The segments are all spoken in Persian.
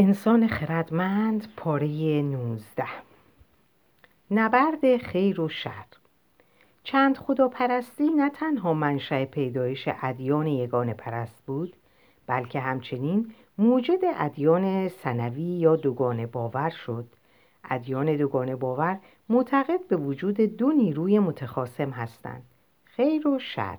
انسان خردمند پاره 19 نبرد خیر و شر. چند خداپرستی نه تنها منشأ پیدایش ادیان یگان پرست بود بلکه همچنین موجد ادیان سنوی یا دوگانه باور شد. ادیان دوگانه باور معتقد به وجود دو نیروی متخاصم هستند خیر و شر.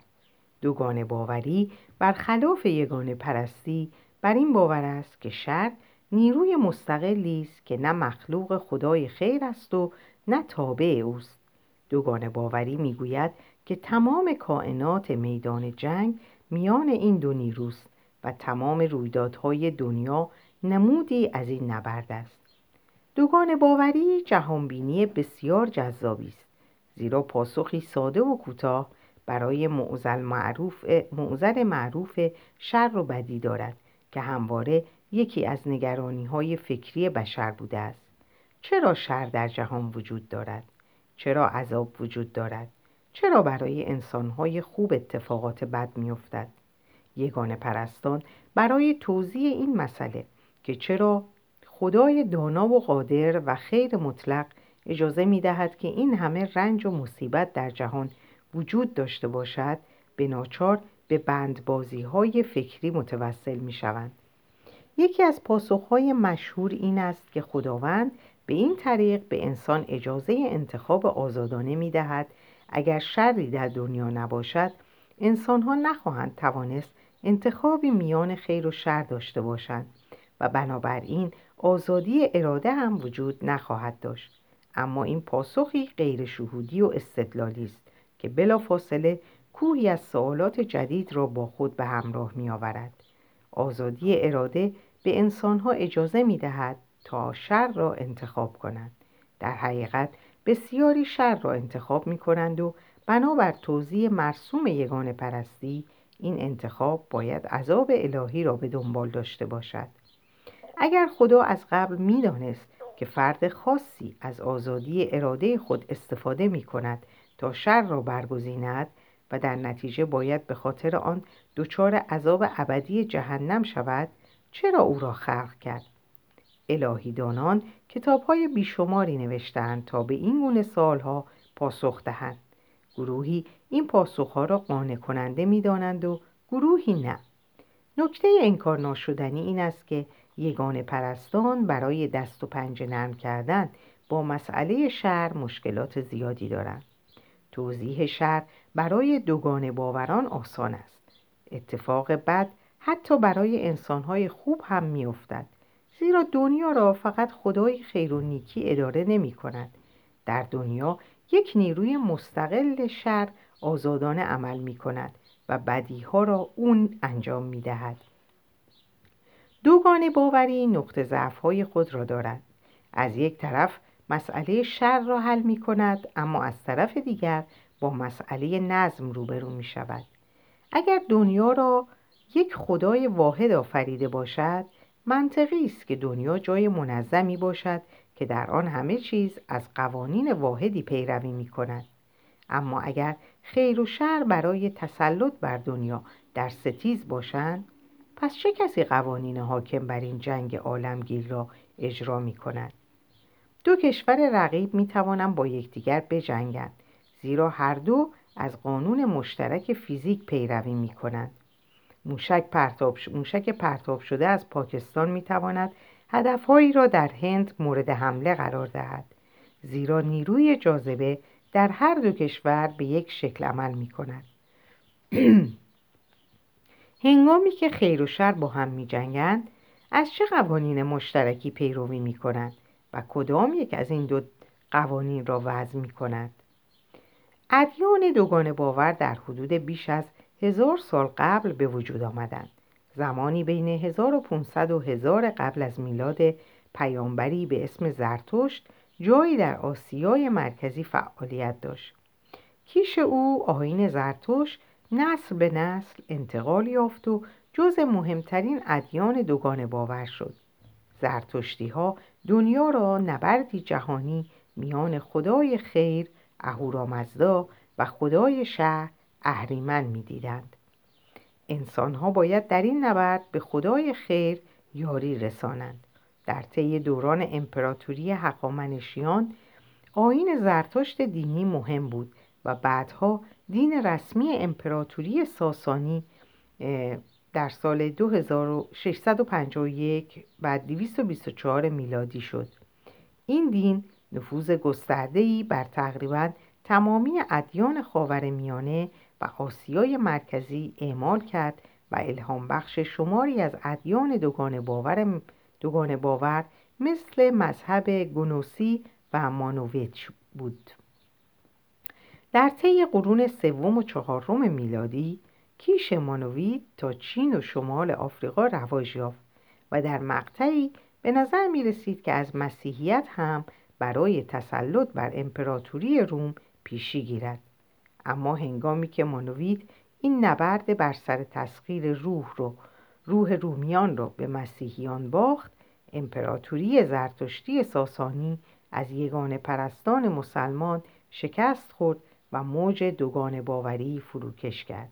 دوگانه باوری برخلاف یگانه پرستی بر این باور است که شر نیروی مستقلی است که نه مخلوق خدای خیر است و نه تابع اوست. دوگانه باوری می‌گوید که تمام کائنات میدان جنگ میان این دو نیروست و تمام رویدادهای دنیا نمودی از این نبرد است. دوگانه باوری جهانبینی بسیار جذابی است زیرا پاسخی ساده و کوتاه برای معضل معروف معروف شر و بدی دارد که همواره یکی از نگرانی های فکری بشر بوده است چرا شر در جهان وجود دارد؟ چرا عذاب وجود دارد؟ چرا برای انسانهای خوب اتفاقات بد میافتد؟ یگان پرستان برای توضیح این مسئله که چرا خدای دانا و قادر و خیر مطلق اجازه می دهد که این همه رنج و مصیبت در جهان وجود داشته باشد به ناچار به بندبازی های فکری متوسل می شوند. یکی از پاسخهای مشهور این است که خداوند به این طریق به انسان اجازه انتخاب آزادانه می دهد اگر شری در دنیا نباشد انسانها نخواهند توانست انتخابی میان خیر و شر داشته باشند و بنابراین آزادی اراده هم وجود نخواهد داشت اما این پاسخی غیر شهودی و استدلالی است که بلافاصله کوهی از سوالات جدید را با خود به همراه می آورد. آزادی اراده به انسانها اجازه می دهد تا شر را انتخاب کنند. در حقیقت بسیاری شر را انتخاب می کنند و بنابر توضیح مرسوم یگان پرستی این انتخاب باید عذاب الهی را به دنبال داشته باشد. اگر خدا از قبل می دانست که فرد خاصی از آزادی اراده خود استفاده می کند تا شر را برگزیند و در نتیجه باید به خاطر آن دچار عذاب ابدی جهنم شود چرا او را خلق کرد؟ الهیدانان کتاب های بیشماری نوشتند تا به این گونه سالها پاسخ دهند. گروهی این پاسخها را قانع کننده می دانند و گروهی نه. نکته انکار ناشدنی این است که یگان پرستان برای دست و پنجه نرم کردن با مسئله شهر مشکلات زیادی دارند. توضیح شر برای دوگانه باوران آسان است. اتفاق بد حتی برای انسانهای خوب هم میافتد. زیرا دنیا را فقط خدای خیر و نیکی اداره نمی کند در دنیا یک نیروی مستقل شر آزادانه عمل می کند و بدیها را اون انجام می دهد دوگانه باوری نقطه ضعف خود را دارد از یک طرف مسئله شر را حل می کند اما از طرف دیگر با مسئله نظم روبرو می شود اگر دنیا را یک خدای واحد آفریده باشد منطقی است که دنیا جای منظمی باشد که در آن همه چیز از قوانین واحدی پیروی می کند اما اگر خیر و شر برای تسلط بر دنیا در ستیز باشند پس چه کسی قوانین حاکم بر این جنگ عالمگیر را اجرا می کند دو کشور رقیب می توانند با یکدیگر بجنگند زیرا هر دو از قانون مشترک فیزیک پیروی می کنند. موشک پرتاب, موشک پرتاب شده از پاکستان می تواند هدفهایی را در هند مورد حمله قرار دهد زیرا نیروی جاذبه در هر دو کشور به یک شکل عمل می کند. هنگامی که خیر و شر با هم می جنگند از چه قوانین مشترکی پیروی می کنند و کدام یک از این دو قوانین را وضع می کند ادیان دوگانه باور در حدود بیش از هزار سال قبل به وجود آمدند. زمانی بین 1500 و 1000 قبل از میلاد پیامبری به اسم زرتشت جایی در آسیای مرکزی فعالیت داشت. کیش او آین زرتشت نسل به نسل انتقال یافت و جز مهمترین ادیان دوگانه باور شد. زرتشتی ها دنیا را نبردی جهانی میان خدای خیر اهورامزدا و خدای شهر اهریمن می‌دیدند. انسان ها باید در این نبرد به خدای خیر یاری رسانند. در طی دوران امپراتوری حقامنشیان آین زرتشت دینی مهم بود و بعدها دین رسمی امپراتوری ساسانی در سال 2651 و 224 میلادی شد. این دین نفوذ گسترده‌ای بر تقریبا تمامی ادیان خاورمیانه و آسیای مرکزی اعمال کرد و الهام بخش شماری از ادیان دوگانه باور, دوگانه باور مثل مذهب گنوسی و مانویچ بود. در طی قرون سوم و چهارم میلادی کیش مانوید تا چین و شمال آفریقا رواج یافت و در مقطعی به نظر می رسید که از مسیحیت هم برای تسلط بر امپراتوری روم پیشی گیرد. اما هنگامی که مانوید این نبرد بر سر تسخیر روح رو روح رومیان را به مسیحیان باخت امپراتوری زرتشتی ساسانی از یگان پرستان مسلمان شکست خورد و موج دوگان باوری فروکش کرد.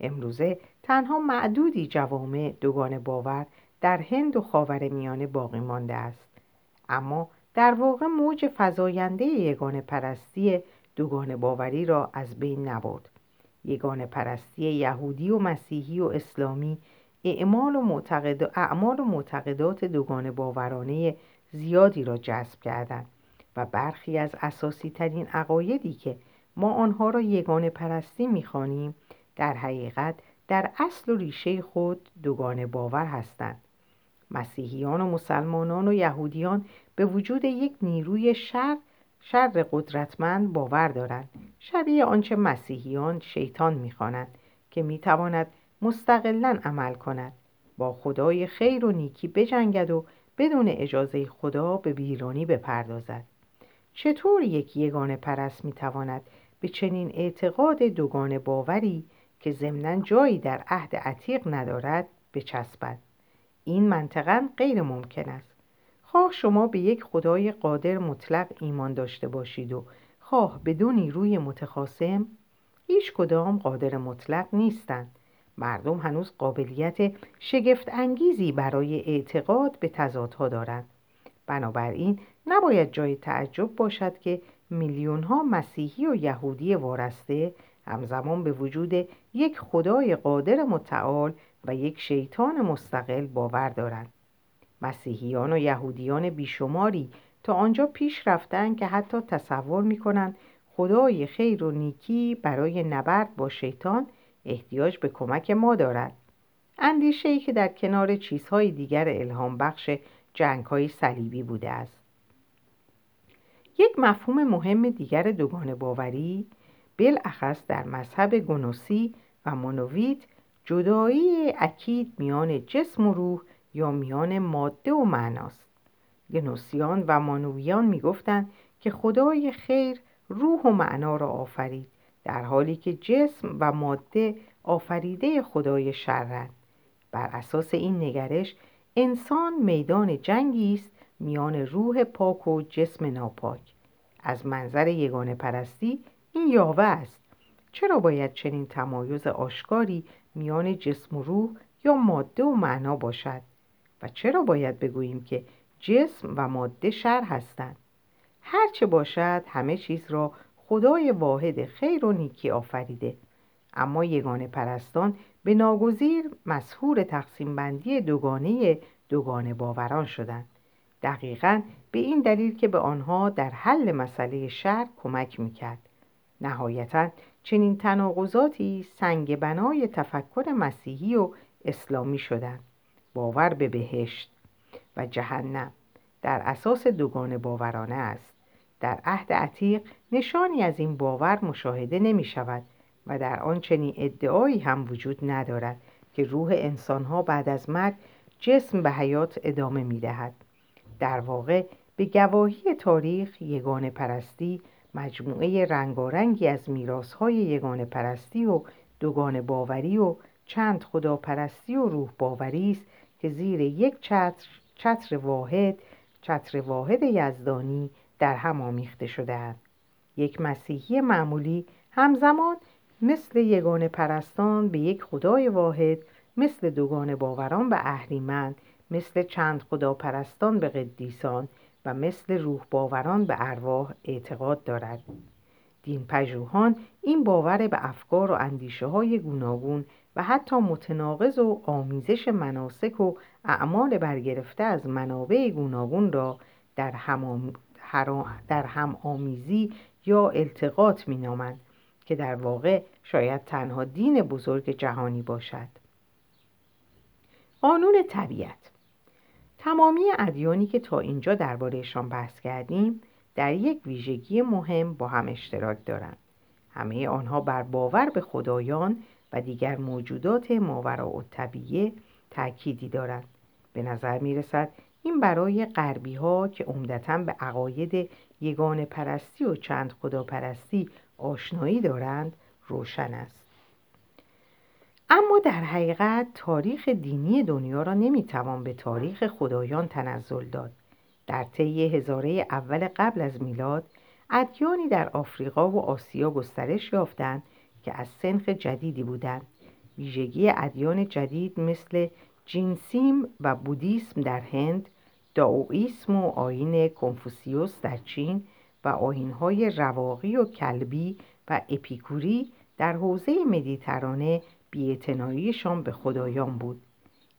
امروزه تنها معدودی جوامع دوگان باور در هند و خاور میانه باقی مانده است. اما در واقع موج فزاینده یگان پرستی دوگان باوری را از بین نبرد. یگان پرستی یهودی و مسیحی و اسلامی اعمال و, معتقد... اعمال و معتقدات دوگان باورانه زیادی را جذب کردند و برخی از اساسی ترین عقایدی که ما آنها را یگان پرستی می‌خوانیم در حقیقت در اصل و ریشه خود دوگان باور هستند. مسیحیان و مسلمانان و یهودیان به وجود یک نیروی شر شر قدرتمند باور دارند. شبیه آنچه مسیحیان شیطان می‌خوانند که می‌تواند مستقلا عمل کند. با خدای خیر و نیکی بجنگد و بدون اجازه خدا به بیرانی بپردازد. چطور یک یگانه پرست می‌تواند به چنین اعتقاد دوگانه باوری که ضمنا جایی در عهد عتیق ندارد بچسبد؟ این منطقا غیر ممکن است. خواه شما به یک خدای قادر مطلق ایمان داشته باشید و خواه بدون نیروی متخاسم هیچ کدام قادر مطلق نیستند. مردم هنوز قابلیت شگفت انگیزی برای اعتقاد به تضادها دارند. بنابراین نباید جای تعجب باشد که میلیون ها مسیحی و یهودی وارسته همزمان به وجود یک خدای قادر متعال و یک شیطان مستقل باور دارند. مسیحیان و یهودیان بیشماری تا آنجا پیش رفتن که حتی تصور می‌کنند خدای خیر و نیکی برای نبرد با شیطان احتیاج به کمک ما دارد. اندیشه ای که در کنار چیزهای دیگر الهام بخش جنگ های صلیبی بوده است. یک مفهوم مهم دیگر دوگان باوری بالاخص در مذهب گنوسی و مونویت جدایی اکید میان جسم و روح یا میان ماده و معناست. گنوسیان و مانویان می‌گفتند که خدای خیر روح و معنا را آفرید در حالی که جسم و ماده آفریده خدای شرند. بر اساس این نگرش انسان میدان جنگی است میان روح پاک و جسم ناپاک. از منظر یگانه پرستی این یاوه است. چرا باید چنین تمایز آشکاری میان جسم و روح یا ماده و معنا باشد؟ و چرا باید بگوییم که جسم و ماده شر هستند؟ هرچه باشد همه چیز را خدای واحد خیر و نیکی آفریده. اما یگانه پرستان به ناگزیر مسهور تقسیم بندی دوگانه دوگانه باوران شدند. دقیقا به این دلیل که به آنها در حل مسئله شر کمک می‌کرد. نهایتا چنین تناقضاتی سنگ بنای تفکر مسیحی و اسلامی شدند. باور به بهشت و جهنم در اساس دوگانه باورانه است در عهد عتیق نشانی از این باور مشاهده نمی شود و در آن چنین ادعایی هم وجود ندارد که روح انسانها بعد از مرگ جسم به حیات ادامه می دهد. در واقع به گواهی تاریخ یگان پرستی مجموعه رنگارنگی از میراسهای یگان پرستی و دوگان باوری و چند خدا پرستی و روح باوری است که زیر یک چتر, چتر واحد چتر واحد یزدانی در هم آمیخته شده یک مسیحی معمولی همزمان مثل یگان پرستان به یک خدای واحد مثل دوگان باوران و اهریمن مثل چند خداپرستان به قدیسان و مثل روح باوران به ارواح اعتقاد دارد. دین پژوهان این باور به افکار و اندیشه های گوناگون و حتی متناقض و آمیزش مناسک و اعمال برگرفته از منابع گوناگون را در هم, در هم آمیزی یا التقاط می که در واقع شاید تنها دین بزرگ جهانی باشد. قانون طبیعت تمامی ادیانی که تا اینجا دربارهشان بحث کردیم در یک ویژگی مهم با هم اشتراک دارند. همه آنها بر باور به خدایان و دیگر موجودات ماوراء طبیعه تأکیدی دارند. به نظر می رسد این برای غربی ها که عمدتا به عقاید یگان پرستی و چند خداپرستی آشنایی دارند روشن است. اما در حقیقت تاریخ دینی دنیا را نمی‌توان به تاریخ خدایان تنزل داد. در طی هزاره اول قبل از میلاد ادیانی در آفریقا و آسیا گسترش یافتند که از سنخ جدیدی بودند ویژگی ادیان جدید مثل جینسیم و بودیسم در هند داوئیسم و آین کنفوسیوس در چین و آینهای رواقی و کلبی و اپیکوری در حوزه مدیترانه بیاعتناییشان به خدایان بود.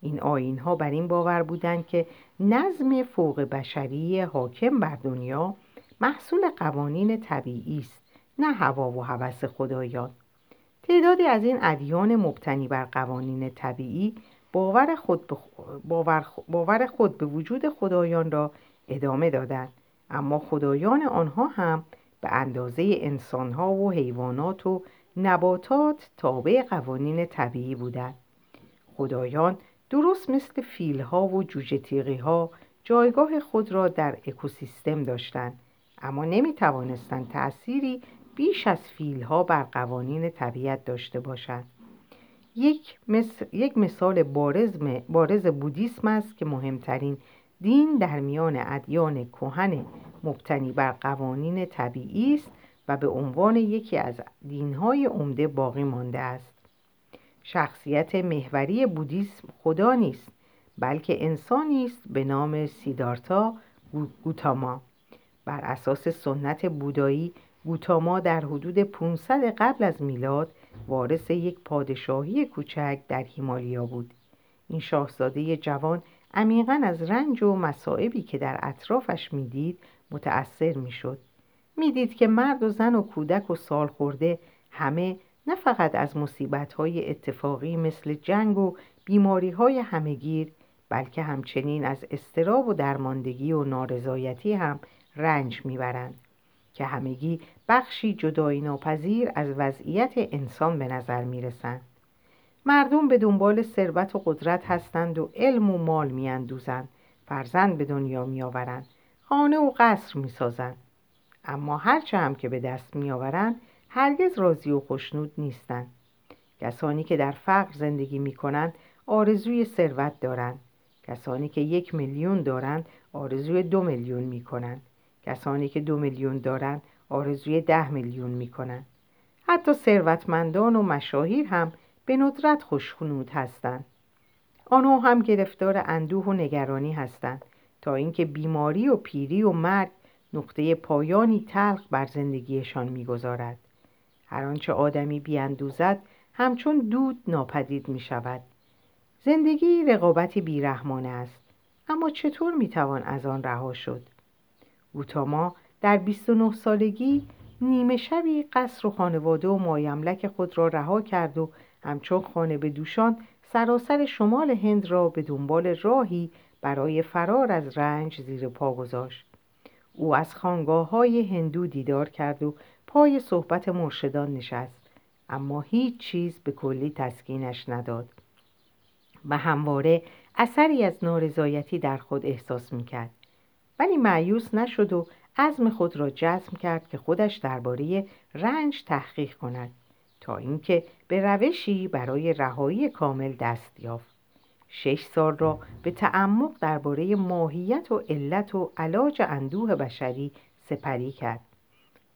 این آین ها بر این باور بودند که نظم فوق بشری حاکم بر دنیا محصول قوانین طبیعی است نه هوا و هوس خدایان. تعدادی از این ادیان مبتنی بر قوانین طبیعی باور خود به, باور, باور خود به وجود خدایان را ادامه دادند. اما خدایان آنها هم به اندازه انسانها و حیوانات و نباتات تابع قوانین طبیعی بودند. خدایان درست مثل فیلها و جوجه ها جایگاه خود را در اکوسیستم داشتند. اما نمی توانستند تأثیری بیش از فیلها بر قوانین طبیعت داشته باشند یک, یک مثال بارز, بارز بودیسم است که مهمترین دین در میان ادیان کهن مبتنی بر قوانین طبیعی است و به عنوان یکی از دینهای عمده باقی مانده است. شخصیت محوری بودیسم خدا نیست بلکه انسانی است به نام سیدارتا گوتاما. بر اساس سنت بودایی گوتاما در حدود 500 قبل از میلاد وارث یک پادشاهی کوچک در هیمالیا بود. این شاهزاده جوان عمیقا از رنج و مصائبی که در اطرافش می‌دید متأثر می‌شد. می‌دید که مرد و زن و کودک و سال خورده همه نه فقط از مصیبت‌های اتفاقی مثل جنگ و بیماری‌های همهگیر بلکه همچنین از استراب و درماندگی و نارضایتی هم رنج می‌برند. که همگی بخشی جدایی ناپذیر از وضعیت انسان به نظر می‌رسند. مردم به دنبال ثروت و قدرت هستند و علم و مال میاندوزند. فرزند به دنیا میآورند. خانه و قصر می‌سازند. اما هرچه هم که به دست میآورند هرگز راضی و خوشنود نیستند. کسانی که در فقر زندگی می کنند آرزوی ثروت دارند. کسانی که یک میلیون دارند آرزوی دو میلیون می کنند کسانی که دو میلیون دارند آرزوی ده میلیون می کنند حتی ثروتمندان و مشاهیر هم به ندرت خوشخنود هستند آنها هم گرفتار اندوه و نگرانی هستند تا اینکه بیماری و پیری و مرگ نقطه پایانی تلخ بر زندگیشان می‌گذارد. هر آنچه آدمی بیاندوزد همچون دود ناپدید می شود زندگی رقابتی بیرحمانه است. اما چطور می توان از آن رها شد؟ گوتاما در 29 سالگی نیمه شبی قصر و خانواده و مایملک خود را رها کرد و همچون خانه به دوشان سراسر شمال هند را به دنبال راهی برای فرار از رنج زیر پا گذاشت. او از خانگاه های هندو دیدار کرد و پای صحبت مرشدان نشست اما هیچ چیز به کلی تسکینش نداد و همواره اثری از نارضایتی در خود احساس می‌کرد. ولی معیوس نشد و عزم خود را جزم کرد که خودش درباره رنج تحقیق کند تا اینکه به روشی برای رهایی کامل دست یافت. شش سال را به تعمق درباره ماهیت و علت و علاج اندوه بشری سپری کرد.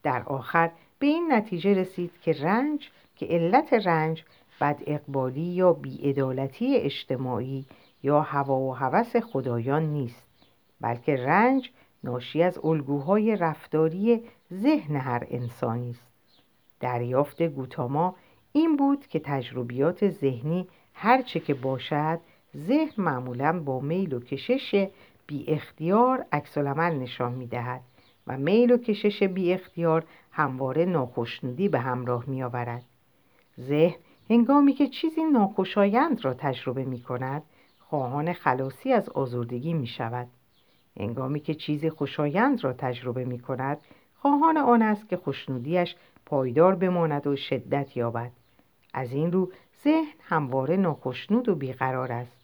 در آخر به این نتیجه رسید که رنج که علت رنج بد اقبالی یا بیعدالتی اجتماعی یا هوا و هوس خدایان نیست. بلکه رنج ناشی از الگوهای رفتاری ذهن هر انسانی است دریافت گوتاما این بود که تجربیات ذهنی هرچه که باشد ذهن معمولا با میل و کشش بی اختیار عکس نشان می دهد و میل و کشش بی اختیار همواره ناخشنودی به همراه می آورد. ذهن هنگامی که چیزی ناخوشایند را تجربه می کند خواهان خلاصی از آزردگی می شود. هنگامی که چیزی خوشایند را تجربه می کند خواهان آن است که خوشنودیش پایدار بماند و شدت یابد. از این رو ذهن همواره ناخشنود و بیقرار است.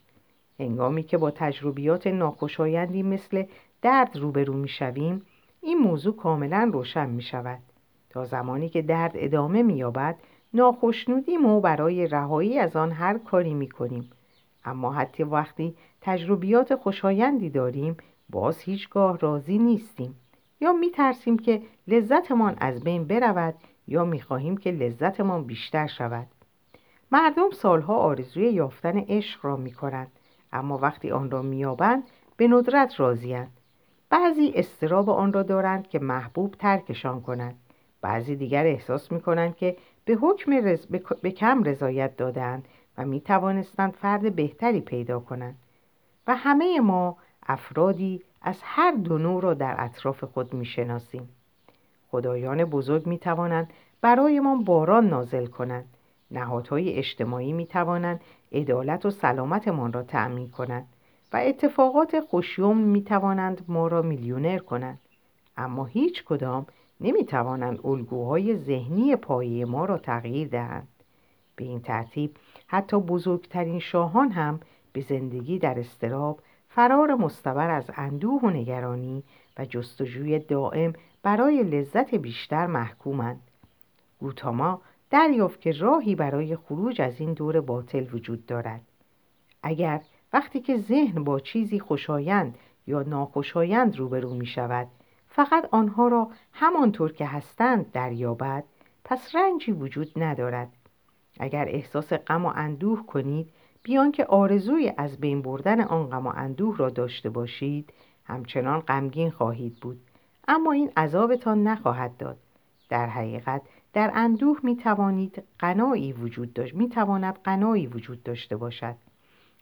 هنگامی که با تجربیات ناخوشایندی مثل درد روبرو می شویم این موضوع کاملا روشن می شود. تا زمانی که درد ادامه می یابد ناخشنودی ما برای رهایی از آن هر کاری می کنیم. اما حتی وقتی تجربیات خوشایندی داریم باز هیچگاه راضی نیستیم. یا می ترسیم که لذتمان از بین برود یا می خواهیم که لذتمان بیشتر شود. مردم سالها آرزوی یافتن عشق را می کنند اما وقتی آن را مییابند به ندرت راضیند بعضی استراب آن را دارند که محبوب ترکشان کنند. بعضی دیگر احساس می کنند که به حکم رز... به... کم رضایت دادند و می توانستند فرد بهتری پیدا کنند. و همه ما افرادی از هر دو نوع را در اطراف خود می شناسیم. خدایان بزرگ می توانند برایمان باران نازل کنند. نهادهای اجتماعی می توانند عدالت و سلامتمان را تأمین کنند و اتفاقات خوشیوم می توانند ما را میلیونر کنند. اما هیچ کدام نمی توانند الگوهای ذهنی پایه ما را تغییر دهند. به این ترتیب حتی بزرگترین شاهان هم به زندگی در استراب فرار مستبر از اندوه و نگرانی و جستجوی دائم برای لذت بیشتر محکومند. گوتاما دریافت که راهی برای خروج از این دور باطل وجود دارد. اگر وقتی که ذهن با چیزی خوشایند یا ناخوشایند روبرو می شود فقط آنها را همانطور که هستند دریابد پس رنجی وجود ندارد اگر احساس غم و اندوه کنید بیان که آرزوی از بین بردن آن غم و اندوه را داشته باشید همچنان غمگین خواهید بود. اما این عذابتان نخواهد داد. در حقیقت در اندوه می توانید قنایی وجود داشت می تواند قنایی وجود داشته باشد.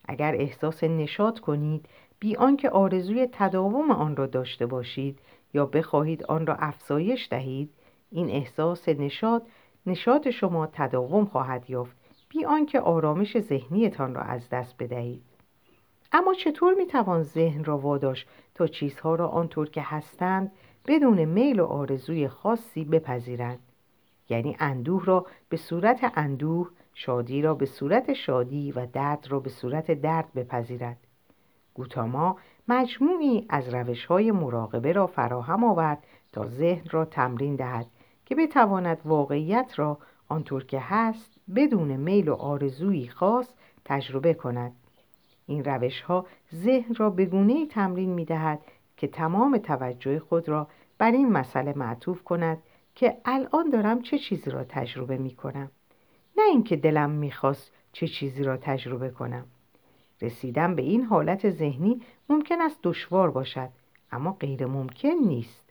اگر احساس نشاط کنید بی آنکه آرزوی تداوم آن را داشته باشید یا بخواهید آن را افزایش دهید این احساس نشاط نشاط شما تداوم خواهد یافت. بی آنکه آرامش ذهنیتان را از دست بدهید. اما چطور می توان ذهن را واداش تا چیزها را آنطور که هستند بدون میل و آرزوی خاصی بپذیرند؟ یعنی اندوه را به صورت اندوه شادی را به صورت شادی و درد را به صورت درد بپذیرد. گوتاما مجموعی از روش های مراقبه را فراهم آورد تا ذهن را تمرین دهد که بتواند واقعیت را آنطور که هست بدون میل و آرزویی خاص تجربه کند. این روش ها ذهن را به گونه تمرین می دهد که تمام توجه خود را بر این مسئله معطوف کند که الان دارم چه چیزی را تجربه می کنم نه اینکه دلم می‌خواست چه چیزی را تجربه کنم. رسیدن به این حالت ذهنی ممکن است دشوار باشد اما غیر ممکن نیست.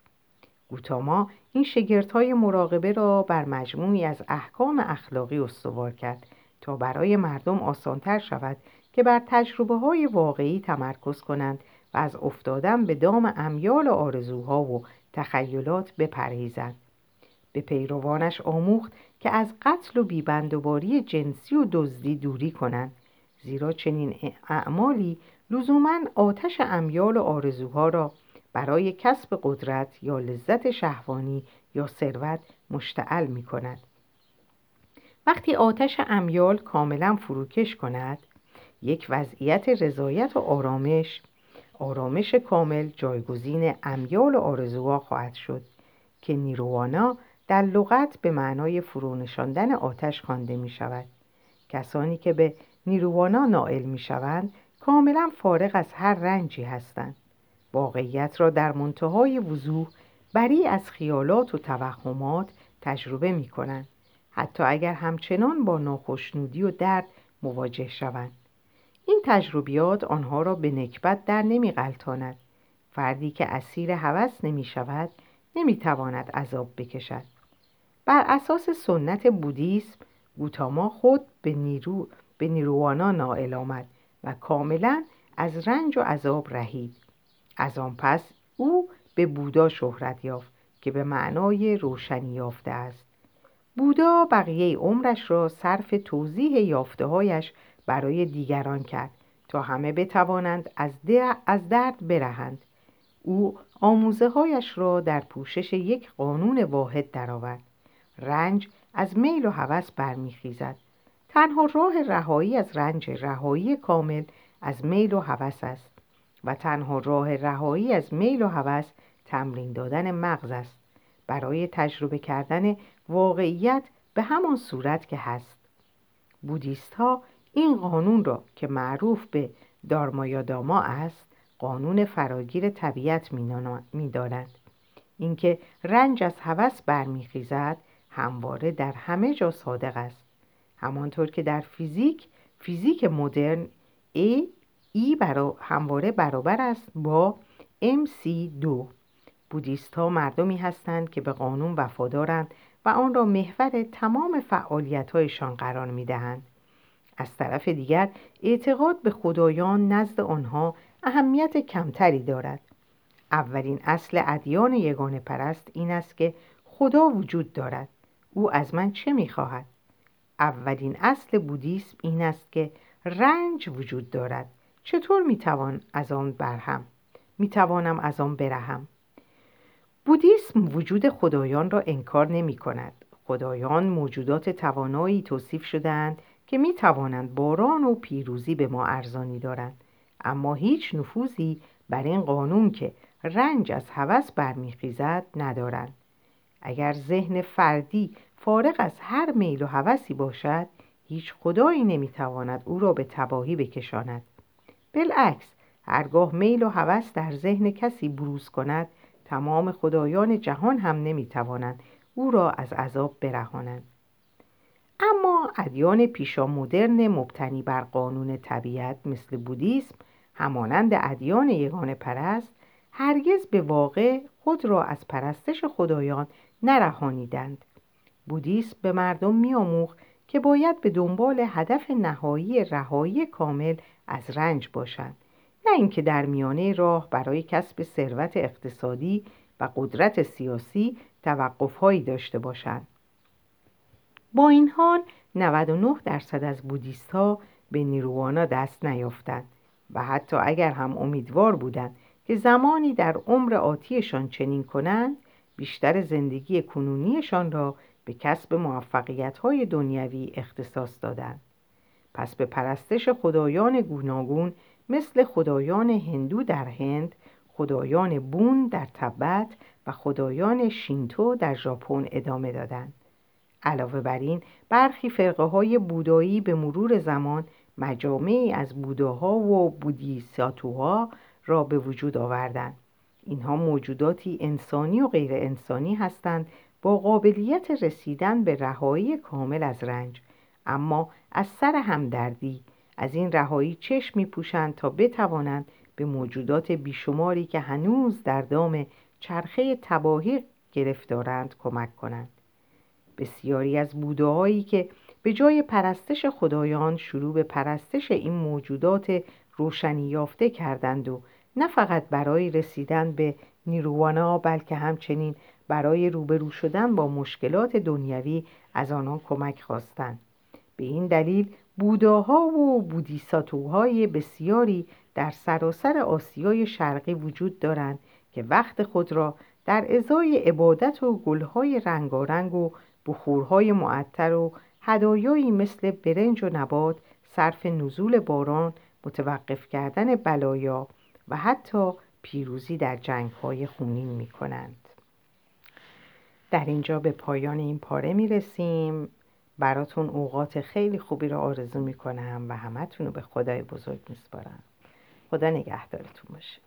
گوتاما این های مراقبه را بر مجموعی از احکام اخلاقی استوار کرد تا برای مردم آسانتر شود که بر تجربه های واقعی تمرکز کنند و از افتادن به دام امیال آرزوها و تخیلات بپرهیزند. به پیروانش آموخت که از قتل و بیبندوباری جنسی و دزدی دوری کنند زیرا چنین اعمالی لزوما آتش امیال و آرزوها را برای کسب قدرت یا لذت شهوانی یا ثروت مشتعل می کند. وقتی آتش امیال کاملا فروکش کند یک وضعیت رضایت و آرامش آرامش کامل جایگزین امیال و آرزوها خواهد شد که نیروانا در لغت به معنای فرونشاندن آتش خوانده می شود کسانی که به نیروانا نائل می شوند کاملا فارغ از هر رنجی هستند واقعیت را در منتهای وضوح بری از خیالات و توهمات تجربه می کنند. حتی اگر همچنان با ناخشنودی و درد مواجه شوند. این تجربیات آنها را به نکبت در نمی فردی که اسیر هوس نمی شود نمی تواند عذاب بکشد. بر اساس سنت بودیسم گوتاما خود به, نیرو، به نیروانا نائل آمد و کاملا از رنج و عذاب رهید. از آن پس او به بودا شهرت یافت که به معنای روشنی یافته است. بودا بقیه عمرش را صرف توضیح یافتههایش برای دیگران کرد تا همه بتوانند از, از درد برهند. او آموزه هایش را در پوشش یک قانون واحد درآورد. رنج از میل و هوس برمیخیزد. تنها راه رهایی از رنج رهایی کامل از میل و هوس است. و تنها راه رهایی از میل و هوس تمرین دادن مغز است. برای تجربه کردن واقعیت به همان صورت که هست. بودیست ها این قانون را که معروف به دارمایاداما است قانون فراگیر طبیعت می‌دانند اینکه رنج از هوس برمیخیزد همواره در همه جا صادق است. همانطور که در فیزیک فیزیک مدرن A ای برا همواره برابر است با MC2 بودیست ها مردمی هستند که به قانون وفادارند و آن را محور تمام فعالیت هایشان قرار می دهند. از طرف دیگر اعتقاد به خدایان نزد آنها اهمیت کمتری دارد. اولین اصل ادیان یگانه پرست این است که خدا وجود دارد. او از من چه می‌خواهد؟ اولین اصل بودیسم این است که رنج وجود دارد. چطور می‌توان از آن برهم؟ می‌توانم از آن برهم. بودیسم وجود خدایان را انکار نمی کند خدایان موجودات توانایی توصیف شدهاند که می توانند باران و پیروزی به ما ارزانی دارند. اما هیچ نفوذی بر این قانون که رنج از هوس برمیخیزد ندارند. اگر ذهن فردی فارغ از هر میل و هوسی باشد هیچ خدایی نمی‌تواند او را به تباهی بکشاند. بالعکس هرگاه میل و هوس در ذهن کسی بروز کند تمام خدایان جهان هم نمی‌توانند او را از عذاب برهانند. اما ادیان پیشا مدرن مبتنی بر قانون طبیعت مثل بودیسم همانند ادیان یگان پرست هرگز به واقع خود را از پرستش خدایان نرهانیدند. بودیسم به مردم میآموخت که باید به دنبال هدف نهایی رهایی کامل از رنج باشند. نه اینکه در میانه راه برای کسب ثروت اقتصادی و قدرت سیاسی توقفهایی داشته باشند. با این حال 99 درصد از بودیست ها به نیروانا دست نیافتند و حتی اگر هم امیدوار بودند که زمانی در عمر آتیشان چنین کنند بیشتر زندگی کنونیشان را به کسب موفقیت های دنیوی اختصاص دادند پس به پرستش خدایان گوناگون مثل خدایان هندو در هند خدایان بون در تبت و خدایان شینتو در ژاپن ادامه دادند علاوه بر این برخی فرقه های بودایی به مرور زمان مجامعی از بوداها و بودیساتوها را به وجود آوردند اینها موجوداتی انسانی و غیر انسانی هستند با قابلیت رسیدن به رهایی کامل از رنج. اما از سر همدردی. از این رهایی چشم می پوشند تا بتوانند به موجودات بیشماری که هنوز در دام چرخه تباهی گرفتارند کمک کنند. بسیاری از بودههایی که به جای پرستش خدایان شروع به پرستش این موجودات روشنی یافته کردند و نه فقط برای رسیدن به نیروانا بلکه همچنین برای روبرو شدن با مشکلات دنیوی از آنان کمک خواستند به این دلیل بوداها و بودیساتوهای بسیاری در سراسر آسیای شرقی وجود دارند که وقت خود را در ازای عبادت و گلهای رنگارنگ و بخورهای معطر و هدایایی مثل برنج و نبات صرف نزول باران متوقف کردن بلایا و حتی پیروزی در جنگ های خونین می کنند. در اینجا به پایان این پاره می رسیم براتون اوقات خیلی خوبی رو آرزو می کنم و همتون رو به خدای بزرگ می سپارم. خدا نگهدارتون باشه